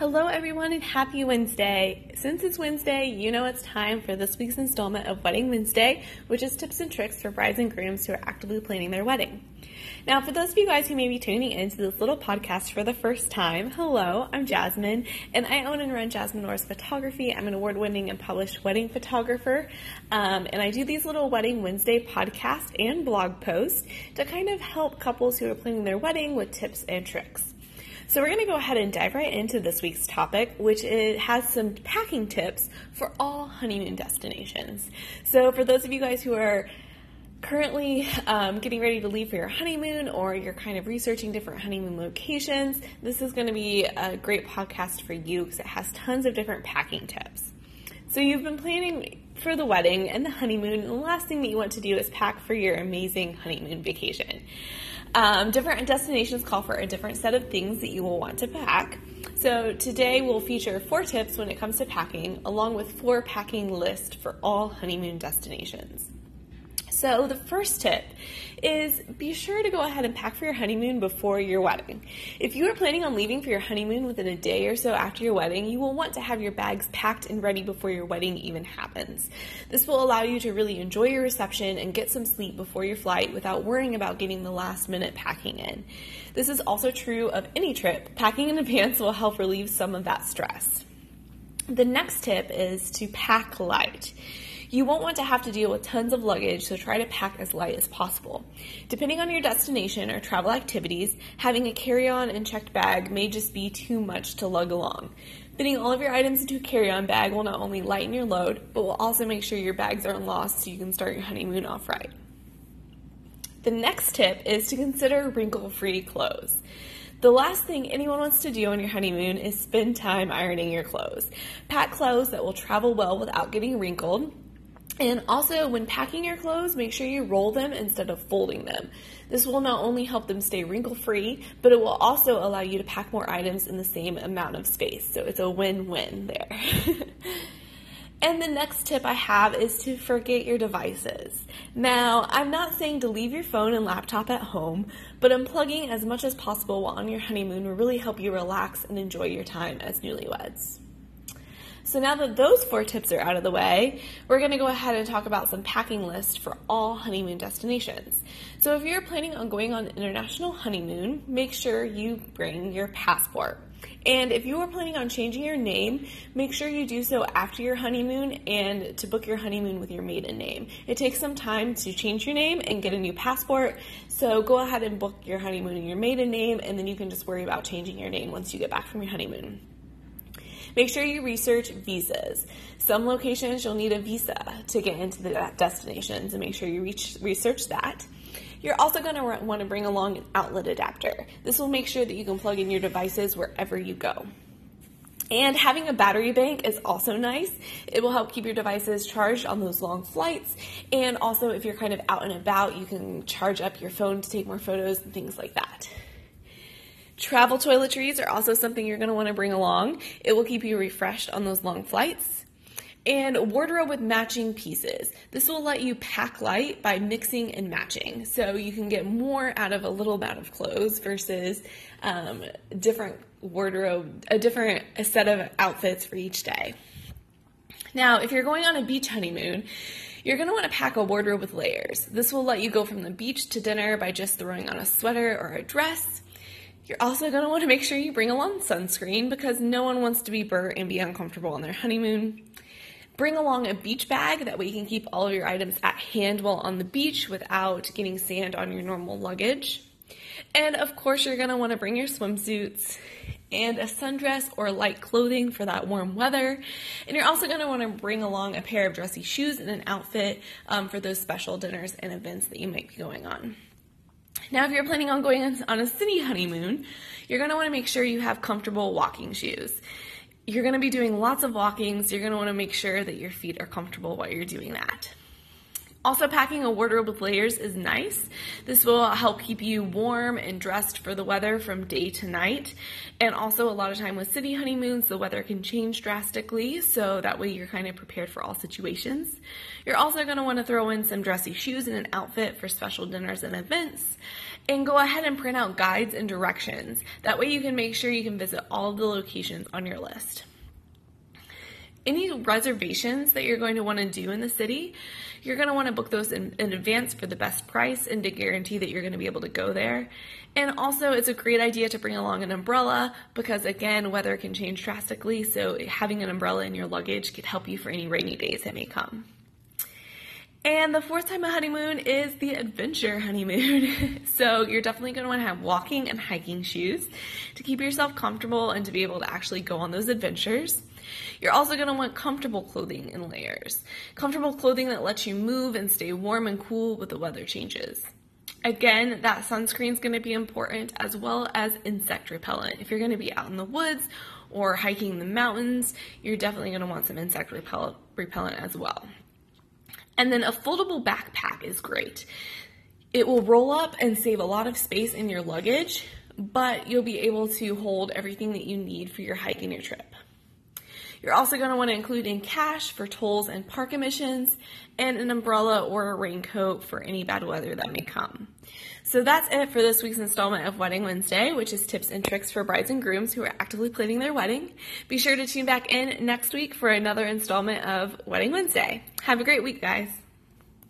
Hello, everyone, and happy Wednesday. Since it's Wednesday, you know it's time for this week's installment of Wedding Wednesday, which is tips and tricks for brides and grooms who are actively planning their wedding. Now, for those of you guys who may be tuning into this little podcast for the first time, hello, I'm Jasmine, and I own and run Jasmine Norris Photography. I'm an award winning and published wedding photographer, um, and I do these little Wedding Wednesday podcast and blog posts to kind of help couples who are planning their wedding with tips and tricks. So we're going to go ahead and dive right into this week's topic, which is, has some packing tips for all honeymoon destinations. So for those of you guys who are currently um, getting ready to leave for your honeymoon or you're kind of researching different honeymoon locations, this is going to be a great podcast for you because it has tons of different packing tips. So you've been planning for the wedding and the honeymoon, and the last thing that you want to do is pack for your amazing honeymoon vacation. Um, different destinations call for a different set of things that you will want to pack. So today we'll feature four tips when it comes to packing, along with four packing lists for all honeymoon destinations. So, the first tip is be sure to go ahead and pack for your honeymoon before your wedding. If you are planning on leaving for your honeymoon within a day or so after your wedding, you will want to have your bags packed and ready before your wedding even happens. This will allow you to really enjoy your reception and get some sleep before your flight without worrying about getting the last minute packing in. This is also true of any trip. Packing in advance will help relieve some of that stress. The next tip is to pack light. You won't want to have to deal with tons of luggage, so try to pack as light as possible. Depending on your destination or travel activities, having a carry on and checked bag may just be too much to lug along. Fitting all of your items into a carry on bag will not only lighten your load, but will also make sure your bags aren't lost so you can start your honeymoon off right. The next tip is to consider wrinkle free clothes. The last thing anyone wants to do on your honeymoon is spend time ironing your clothes. Pack clothes that will travel well without getting wrinkled and also, when packing your clothes, make sure you roll them instead of folding them. This will not only help them stay wrinkle free, but it will also allow you to pack more items in the same amount of space. So it's a win win there. and the next tip I have is to forget your devices. Now, I'm not saying to leave your phone and laptop at home, but unplugging as much as possible while on your honeymoon will really help you relax and enjoy your time as newlyweds. So now that those four tips are out of the way, we're going to go ahead and talk about some packing lists for all honeymoon destinations. So if you're planning on going on an international honeymoon, make sure you bring your passport. And if you are planning on changing your name, make sure you do so after your honeymoon and to book your honeymoon with your maiden name. It takes some time to change your name and get a new passport, so go ahead and book your honeymoon in your maiden name, and then you can just worry about changing your name once you get back from your honeymoon. Make sure you research visas. Some locations you'll need a visa to get into the destinations, and make sure you reach, research that. You're also going to want to bring along an outlet adapter. This will make sure that you can plug in your devices wherever you go. And having a battery bank is also nice. It will help keep your devices charged on those long flights. And also, if you're kind of out and about, you can charge up your phone to take more photos and things like that. Travel toiletries are also something you're going to want to bring along. It will keep you refreshed on those long flights. And wardrobe with matching pieces. This will let you pack light by mixing and matching. So you can get more out of a little amount of clothes versus um, different wardrobe, a different set of outfits for each day. Now, if you're going on a beach honeymoon, you're going to want to pack a wardrobe with layers. This will let you go from the beach to dinner by just throwing on a sweater or a dress. You're also going to want to make sure you bring along sunscreen because no one wants to be burnt and be uncomfortable on their honeymoon. Bring along a beach bag, that way you can keep all of your items at hand while on the beach without getting sand on your normal luggage. And of course, you're going to want to bring your swimsuits and a sundress or light clothing for that warm weather. And you're also going to want to bring along a pair of dressy shoes and an outfit um, for those special dinners and events that you might be going on. Now, if you're planning on going on a city honeymoon, you're going to want to make sure you have comfortable walking shoes. You're going to be doing lots of walking, so you're going to want to make sure that your feet are comfortable while you're doing that. Also, packing a wardrobe with layers is nice. This will help keep you warm and dressed for the weather from day to night. And also, a lot of time with city honeymoons, the weather can change drastically, so that way you're kind of prepared for all situations. You're also going to want to throw in some dressy shoes and an outfit for special dinners and events. And go ahead and print out guides and directions. That way, you can make sure you can visit all the locations on your list any reservations that you're going to want to do in the city, you're going to want to book those in, in, advance for the best price and to guarantee that you're going to be able to go there. And also, it's a great idea to bring along an umbrella because, again, weather can change drastically. So, having an umbrella in your luggage could help you for any rainy days that may come. And the fourth time of honeymoon is the adventure honeymoon. so you're definitely going to want to have walking and hiking shoes to keep yourself comfortable and to be able to actually go on those adventures. You're also going to want comfortable clothing in layers. Comfortable clothing that lets you move and stay warm and cool with the weather changes. Again, that sunscreen is going to be important as well as insect repellent. If you're going to be out in the woods or hiking the mountains, you're definitely going to want some insect repellent, repellent as well. And then a foldable backpack is great. It will roll up and save a lot of space in your luggage, but you'll be able to hold everything that you need for your hike and your trip. You're also going to want to include in cash for tolls and park emissions, and an umbrella or a raincoat for any bad weather that may come. So that's it for this week's installment of Wedding Wednesday, which is tips and tricks for brides and grooms who are actively planning their wedding. Be sure to tune back in next week for another installment of Wedding Wednesday. Have a great week, guys.